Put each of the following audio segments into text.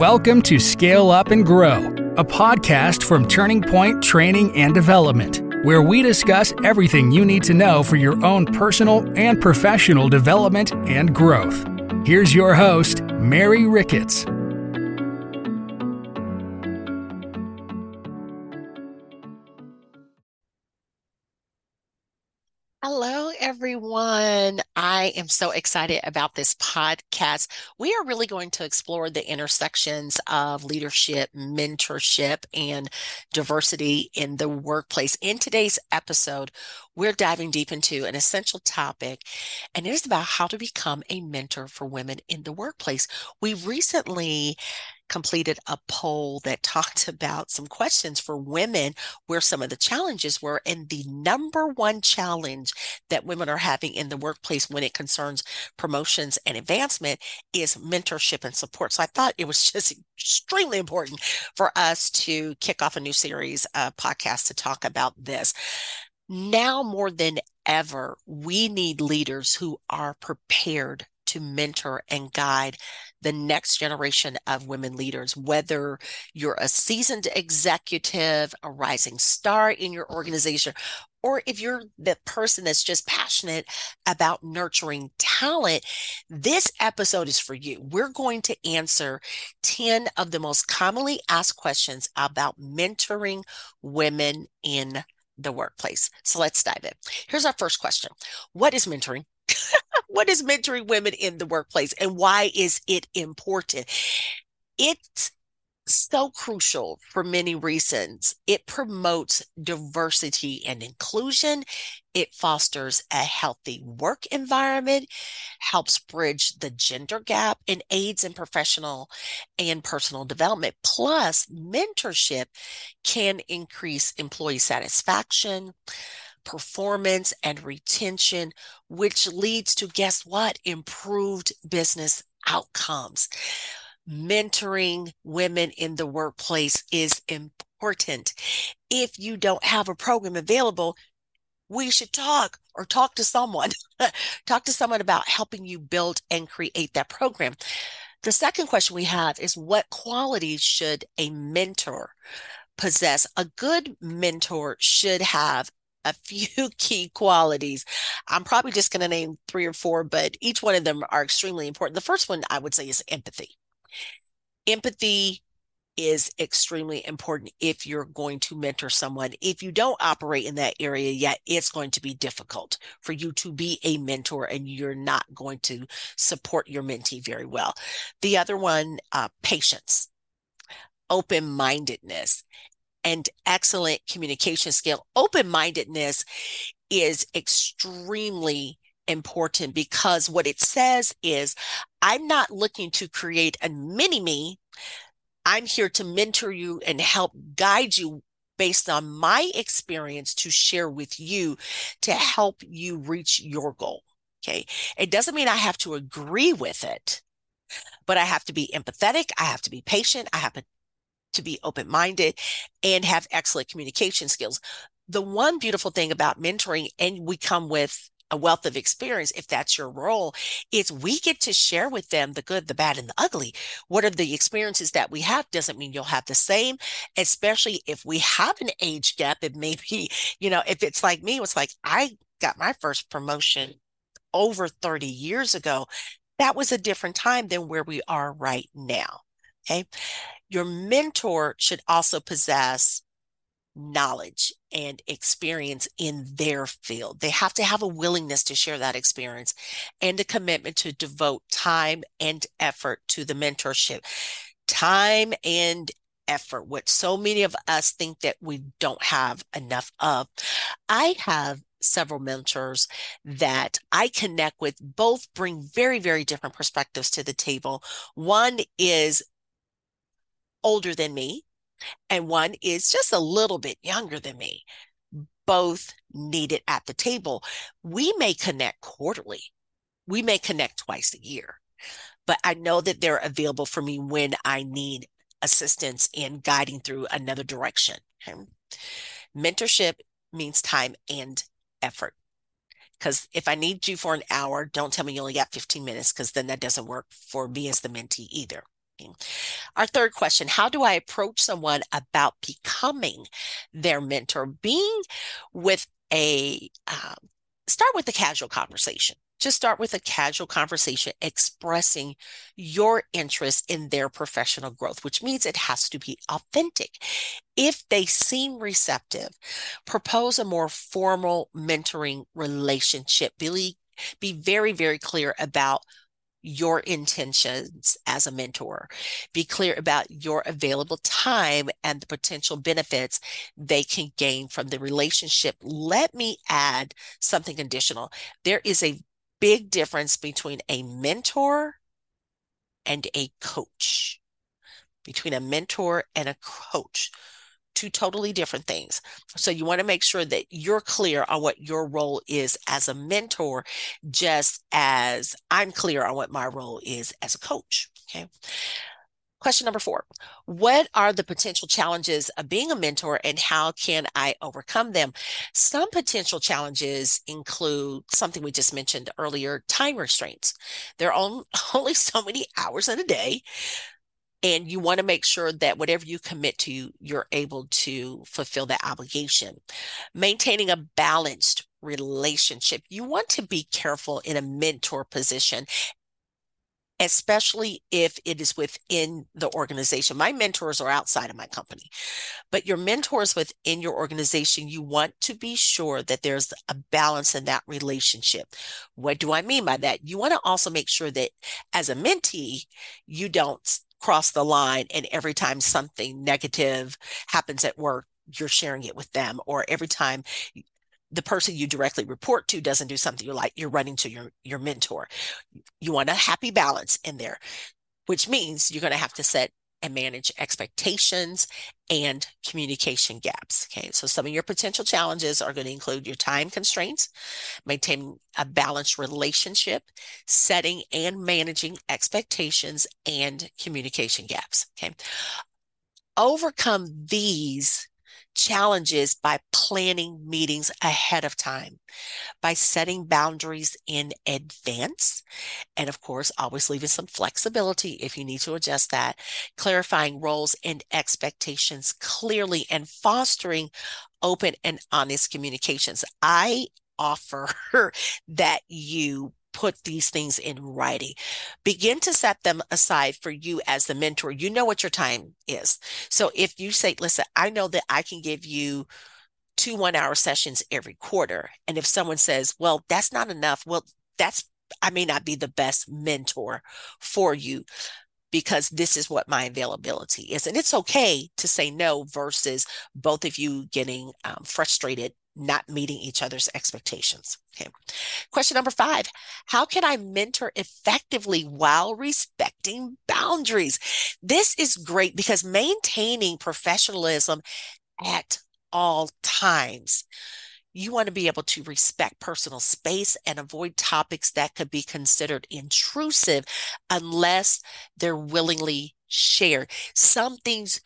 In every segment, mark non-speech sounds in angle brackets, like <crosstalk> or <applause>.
Welcome to Scale Up and Grow, a podcast from Turning Point Training and Development, where we discuss everything you need to know for your own personal and professional development and growth. Here's your host, Mary Ricketts. Everyone. I am so excited about this podcast. We are really going to explore the intersections of leadership, mentorship, and diversity in the workplace. In today's episode, we're diving deep into an essential topic, and it is about how to become a mentor for women in the workplace. We recently completed a poll that <laughs> talked about some questions for women where some of the challenges were. And the number one challenge that women are having in the workplace when it concerns promotions and advancement is mentorship and support. So I thought it was <laughs> just extremely important for us to kick off a new series uh, of podcasts to talk about this. Now more than ever, we need leaders who are prepared to mentor and guide the next generation of women leaders, whether you're a seasoned executive, a rising star in your organization, or if you're the person that's just passionate about nurturing talent, this episode is for you. We're going to answer 10 of the most commonly asked questions about mentoring women in the workplace. So let's dive in. Here's our first question What is mentoring? <laughs> what is mentoring women in the workplace and why is it important? It's so crucial for many reasons. It promotes diversity and inclusion. It fosters a healthy work environment, helps bridge the gender gap, and aids in professional and personal development. Plus, mentorship can increase employee satisfaction, performance and retention, which leads to guess what? Improved business outcomes. Mentoring women in the workplace is important. If you don't have a program available, we should talk or talk to someone. <laughs> talk to someone about helping you build and create that program. The second question we have is what qualities should a mentor possess? A good mentor should have a few <laughs> key qualities. I'm probably just going to name three or four, but each one of them are extremely important. The first one I would say is empathy. Empathy is extremely important if you're going to mentor someone. If you don't operate in that area yet, it's going to be difficult for you to be a mentor and you're not going to support your mentee very well. The other one, uh, patience, open mindedness and excellent communication skill. Open mindedness is extremely important because what it says is I'm not looking to create a mini me. I'm here to mentor you and help guide you based on my experience to share with you to help you reach your goal. Okay. It doesn't mean I have to agree with it, but I have to be empathetic. I have to be patient. I have to to be open minded and have excellent communication skills. The one beautiful thing about mentoring, and we come with a wealth of experience, if that's your role, is we get to share with them the good, the bad, and the ugly. What are the experiences that we have doesn't mean you'll have the same, especially if we have an age gap. It may be, you know, if it's like me, it's like I got my first promotion over 30 years ago. That was a different time than where we are right now. Okay. Your mentor should also possess knowledge and experience in their field. They have to have a willingness to share that experience and a commitment to devote time and effort to the mentorship. Time and effort, what so many of us think that we don't have enough of. I have several mentors that I connect with, both bring very, very different perspectives to the table. One is older than me, and one is just a little bit younger than me. Both needed at the table. We may connect quarterly, we may connect twice a year, but I know that they're available for me when I need assistance in guiding through another direction. Okay? Mentorship means time and effort. Because if I need you for an hour, don't tell me you only got 15 minutes, because then that doesn't work for me as the mentee either. Our third question How do I approach someone about becoming their mentor? Being with a, uh, start with a casual conversation. Just start with a casual conversation expressing your interest in their professional growth, which means it has to be authentic. If they seem receptive, propose a more formal mentoring relationship. Be, be very, very clear about your intentions as a mentor. Be clear about your available time and the potential benefits they can gain from the relationship. Let me add something additional. There is a big difference between a mentor and a coach, between a mentor and a coach two totally different things. So you want to make sure that you're clear on what your role is as a mentor, just as I'm clear on what my role is as a coach. Okay. Question number four What are the potential challenges of being a mentor and how can I overcome them? Some potential challenges include something we just mentioned earlier time restraints. There are <laughs> only so many hours in a day and you want to make sure that whatever you commit to you're able to fulfill that obligation maintaining a balanced relationship you want to be careful in a mentor position especially if it is within the organization. My mentors are outside of my company, but your mentors within your organization, you want to be sure that there's a balance in that relationship. What do I mean by that? You want to also make sure that as a mentee, you don't cross the line and every time something negative happens at work you're sharing it with them or every time the person you directly report to doesn't do something you like you're running to your your mentor. You want a happy balance in there which means you're going to have to set and manage expectations and communication gaps. Okay, so some of your potential challenges are going to include your time constraints, maintaining a balanced relationship, setting and managing expectations, and communication gaps. Okay, overcome these challenges by planning meetings ahead of time, by setting boundaries in advance, and of course, always leaving some flexibility if you need to adjust that, clarifying roles and expectations clearly, and fostering open and honest communications. I offer <laughs> that you put these things in writing. Begin to set them aside for you as the mentor. You know what your time is. So if you say, listen, I know that I can give you two one hour sessions every quarter. And if someone says, well, that's not enough, well, that's, I may not be the best mentor for you because this is what my availability is. And it's okay to say no versus both of you getting um, frustrated not meeting each other's expectations. Okay. Question number five How can I mentor effectively while respecting boundaries? This is great because maintaining professionalism at all times. You want to be able to respect personal space and avoid topics that could be considered intrusive unless they're willingly shared. Some things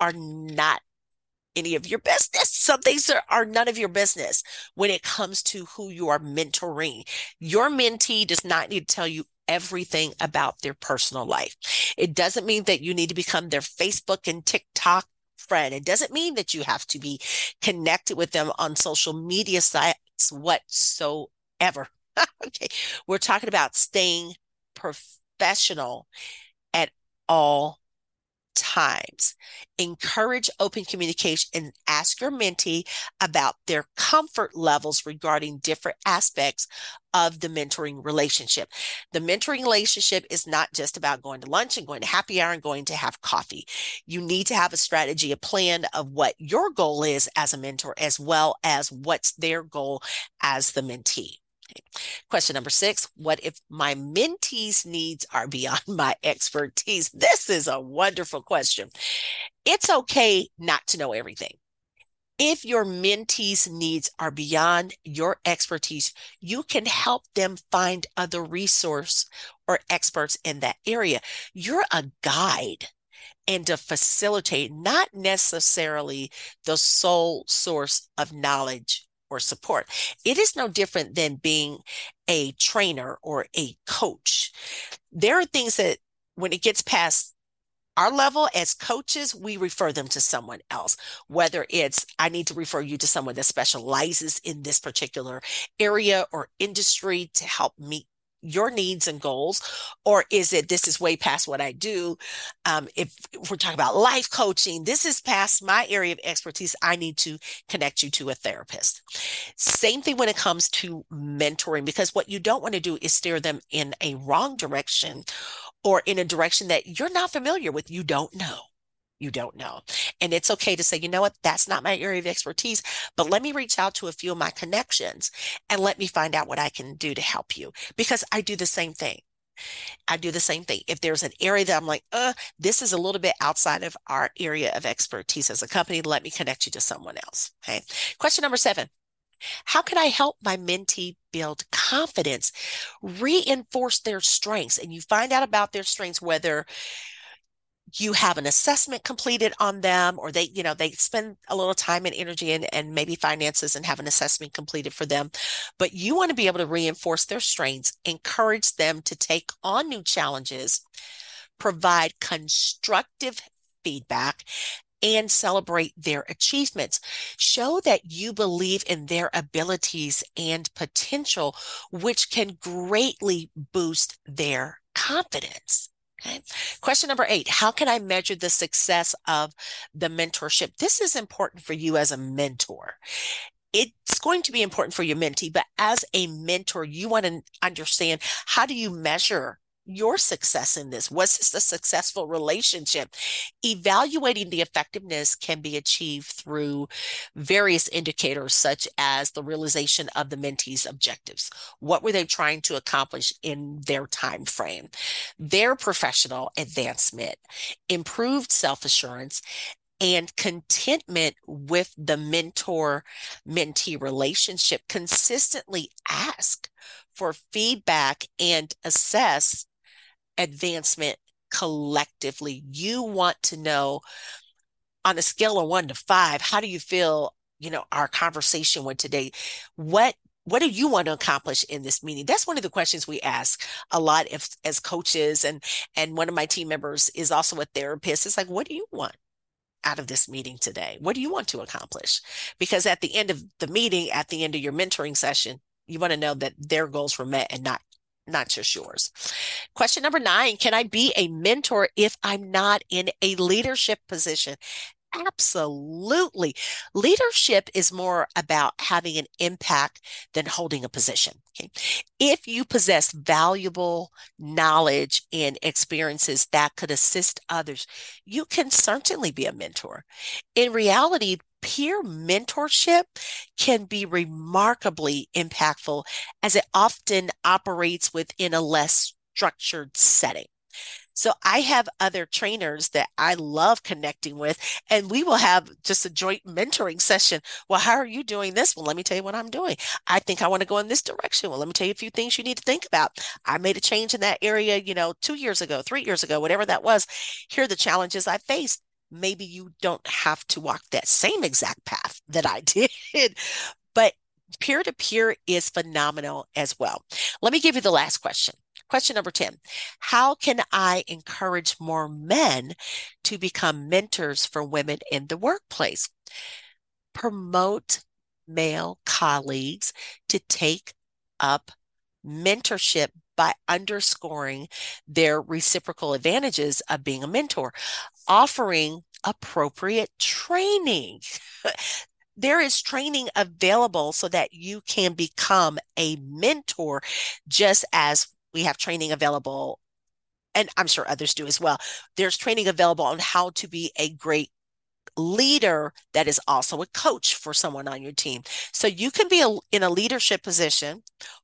are not any of your business. Some things are, are none of your business when it comes to who you are mentoring. Your mentee does not need to tell you everything about their personal life. It doesn't mean that you need to become their Facebook and TikTok friend. It doesn't mean that you have to be connected with them on social media sites whatsoever. <laughs> okay. We're talking about staying professional at all times. Encourage open communication and ask your mentee about their comfort levels regarding different aspects of the mentoring relationship. The mentoring relationship is not just about going to lunch and going to happy hour and going to have coffee. You need to have a strategy, a plan of what your goal is as a mentor, as well as what's their goal as the mentee. Question number six What if my mentees' needs are beyond <laughs> my expertise? This is a wonderful question. It's okay not to know everything. If your mentees' needs are beyond your expertise, you can help them find other resource or experts in that area. You're a guide and to facilitate, not necessarily the sole source of knowledge or support. It is no different than being a trainer or a coach. There are things that when it gets past our level as coaches, we refer them to someone else, whether it's I need to refer you to someone that specializes in this particular area or industry to help meet your needs and goals or is it this is way past what i do um, if, if we're talking about life coaching this is past my area of expertise i need to connect you to a therapist. Same thing when it comes to mentoring because what you don't want to do is steer them in a wrong direction or in a direction that you're not familiar with you don't know you don't know. And it's okay to say, you know what, that's not my area of expertise, but let me reach out to a few of my connections and let me find out what I can do to help you because I do the same thing. I do the same thing. If there's an area that I'm like, uh, this is a little bit outside of our area of expertise as a company, let me connect you to someone else. Okay. Question number seven. How can I help my mentee build confidence, reinforce their strengths? And you find out about their strengths, whether you have an assessment completed on them or they you know they spend a little time and energy and, and maybe finances and have an assessment completed for them but you want to be able to reinforce their strengths encourage them to take on new challenges provide constructive feedback and celebrate their achievements. Show that you believe in their abilities and potential, which can greatly boost their confidence. Okay. Question number eight How can I measure the success of the mentorship? This is important for you as a mentor. It's going to be important for your mentee, but as a mentor, you want to understand how do you measure your success in this? Was this a successful relationship? Evaluating the effectiveness can be achieved through various indicators, such as the realization of the mentee's objectives. What were they trying to accomplish in their time frame? Their professional advancement, improved self assurance, and contentment with the mentor mentee relationship consistently ask for feedback and assess advancement collectively. You want to know on a scale of one to five, how do you feel, you know, our conversation went today? What what do you want to accomplish in this meeting that's one of the questions we ask a lot if, as coaches and and one of my team members is also a therapist it's like what do you want out of this meeting today what do you want to accomplish because at the end of the meeting at the end of your mentoring session you want to know that their goals were met and not not just yours. Question number nine Can I be a mentor if I'm not in a leadership position? Absolutely. Leadership is more about having an impact than holding a position. Okay. If you possess valuable knowledge and experiences that could assist others, you can certainly be a mentor. In reality, peer mentorship can be remarkably impactful as it often operates within a less structured setting. So I have other trainers that I love connecting with, and we will have just a joint mentoring session. Well, how are you doing this? Well, let me tell you what I'm doing. I think I want to go in this direction. Well, let me tell you a few things you need to think about. I made a change in that area, you know, two years ago, three years ago, whatever that was. Here are the challenges I faced maybe you don't have to walk that same exact path that I <laughs> did, but peer to peer is phenomenal as well. Let me give you the last question. Question number 10 How can I encourage more men to become mentors for women in the workplace? Promote male colleagues to take up mentorship by underscoring their reciprocal advantages of being a mentor, offering appropriate training. <laughs> there is training available so that you can become a mentor, just as we have training available. And I'm sure others do as well. There's training available on how to be a great leader that is also a coach for someone on your team. So you can be a, in a leadership position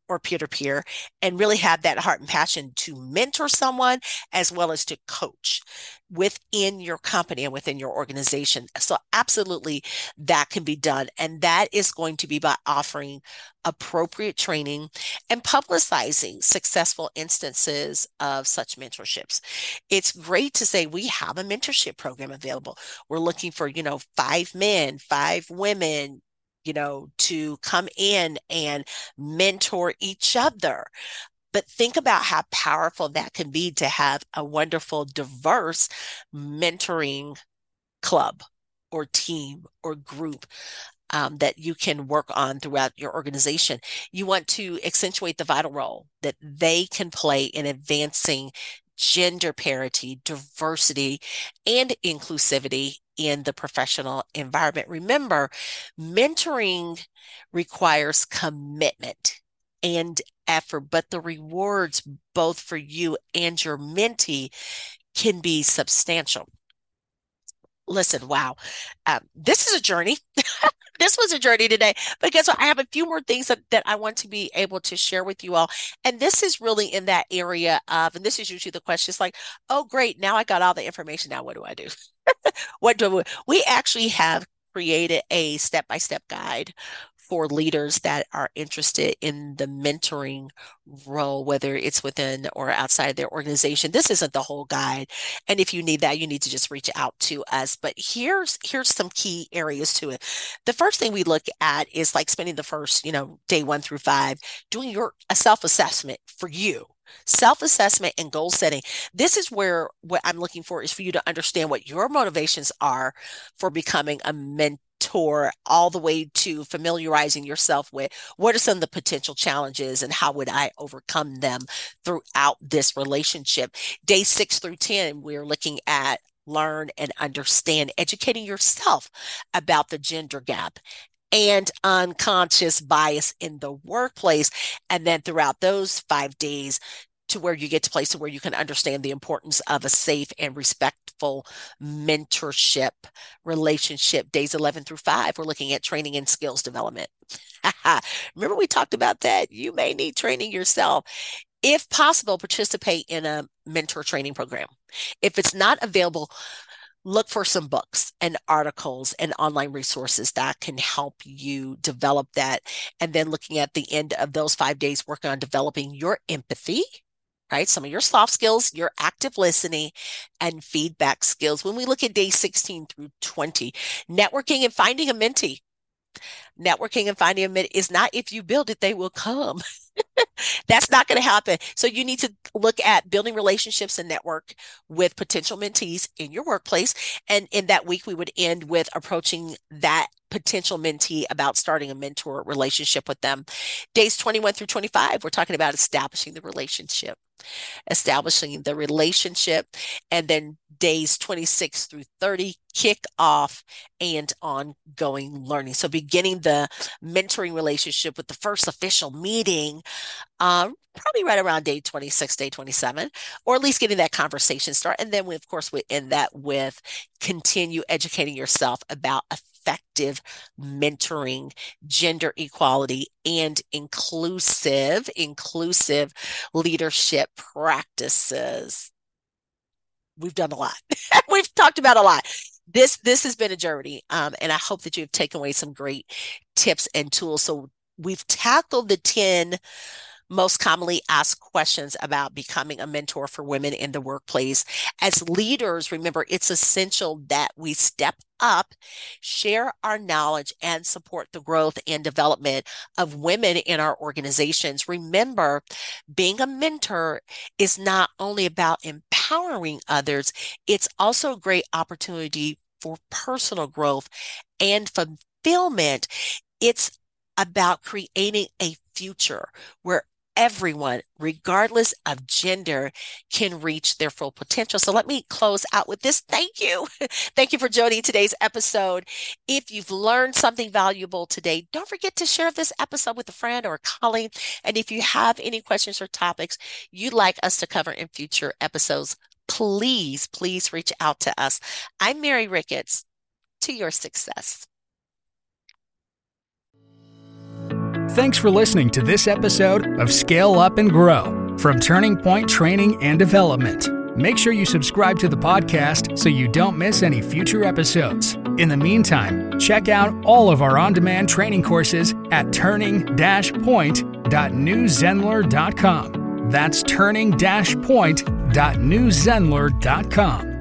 or peer to peer and really have that heart and passion to mentor someone as well as to coach within your company and within your organization. So, absolutely, that can be done. And that is going to be by offering appropriate training and publicizing successful instances of such mentorships. It's great to say we have a mentorship program available. We're looking for, you know, five men, five women, you know, to come in and mentor each other. But think about how powerful that can be to have a wonderful, diverse mentoring club or team or group um, that you can work on throughout your organization. You want to accentuate the vital role that they can play in advancing gender parity, diversity, and inclusivity in the professional environment. Remember, mentoring requires commitment and effort, but the rewards both for you and your mentee can be substantial. Listen, wow, um, this is a journey. <laughs> this was a journey today. But guess what? I have a few more things that, that I want to be able to share with you all. And this is really in that area of, and this is usually the question it's like, oh, great. Now I got all the information. Now what do I do? <laughs> what do we, we actually have created a step by step guide for leaders that are interested in the mentoring role, whether it's within or outside their organization. This isn't the whole guide. And if you need that, you need to just reach out to us. But here's here's some key areas to it. The first thing we look at is like spending the first, you know, day one through five, doing your a self-assessment for you self assessment and goal setting. This is where what I'm looking for is for you to understand what your motivations are for becoming a mentor all the way to familiarizing yourself with what are some of the potential challenges and how would I overcome them throughout this relationship. Day six through 10, we're looking at learn and understand, educating yourself about the gender gap and unconscious bias in the workplace. And then throughout those five days, to where you get to places where you can understand the importance of a safe and respectful mentorship relationship. Days 11 through 5, we're looking at training and skills development. <laughs> Remember, we talked about that? You may need training yourself. If possible, participate in a mentor training program. If it's not available, look for some books and articles and online resources that can help you develop that. And then looking at the end of those five days, working on developing your empathy right? Some of your soft skills, your active listening, and feedback skills. When we look at day 16 through 20, networking and finding a mentee. Networking and finding a mentee is not if you build it, they will come. <laughs> That's not going to happen. So you need to look at building relationships and network with potential mentees in your workplace. And in that week, we would end with approaching that potential mentee about starting a mentor relationship with them. Days 21 through 25, we're talking about establishing the relationship establishing the relationship, and then days 26 through 30 kick off and ongoing learning. So, beginning the mentoring relationship with the first official meeting, um, probably right around day 26, day 27, or at least getting that conversation start. And then, we, of course, we end that with continue educating yourself about effective mentoring, gender equality, and inclusive, inclusive leadership practices. We've done a lot. <laughs> We've talked about a lot. This this has been a journey, um, and I hope that you've taken away some great tips and tools. So we've tackled the ten most commonly asked questions about becoming a mentor for women in the workplace. As leaders, remember, it's essential that we step up, share our knowledge, and support the growth and development of women in our organizations. Remember, being a mentor is not only about empowering others, it's also a great opportunity for personal growth and fulfillment. It's about creating a future where everyone, regardless of gender, can reach their full potential. So let me close out with this. Thank you. <laughs> Thank you for joining today's episode. If you've learned something valuable today, don't forget to share this episode with a friend or a colleague. And if you have any questions or topics you'd like us to cover in future episodes, please, please reach out to us. I'm Mary Ricketts. To your success. Thanks for listening to this episode of Scale Up and Grow from Turning Point Training and Development. Make sure you subscribe to the podcast so you don't miss any future episodes. In the meantime, check out all of our on demand training courses at turning point.newzenler.com. That's turning point.newzenler.com.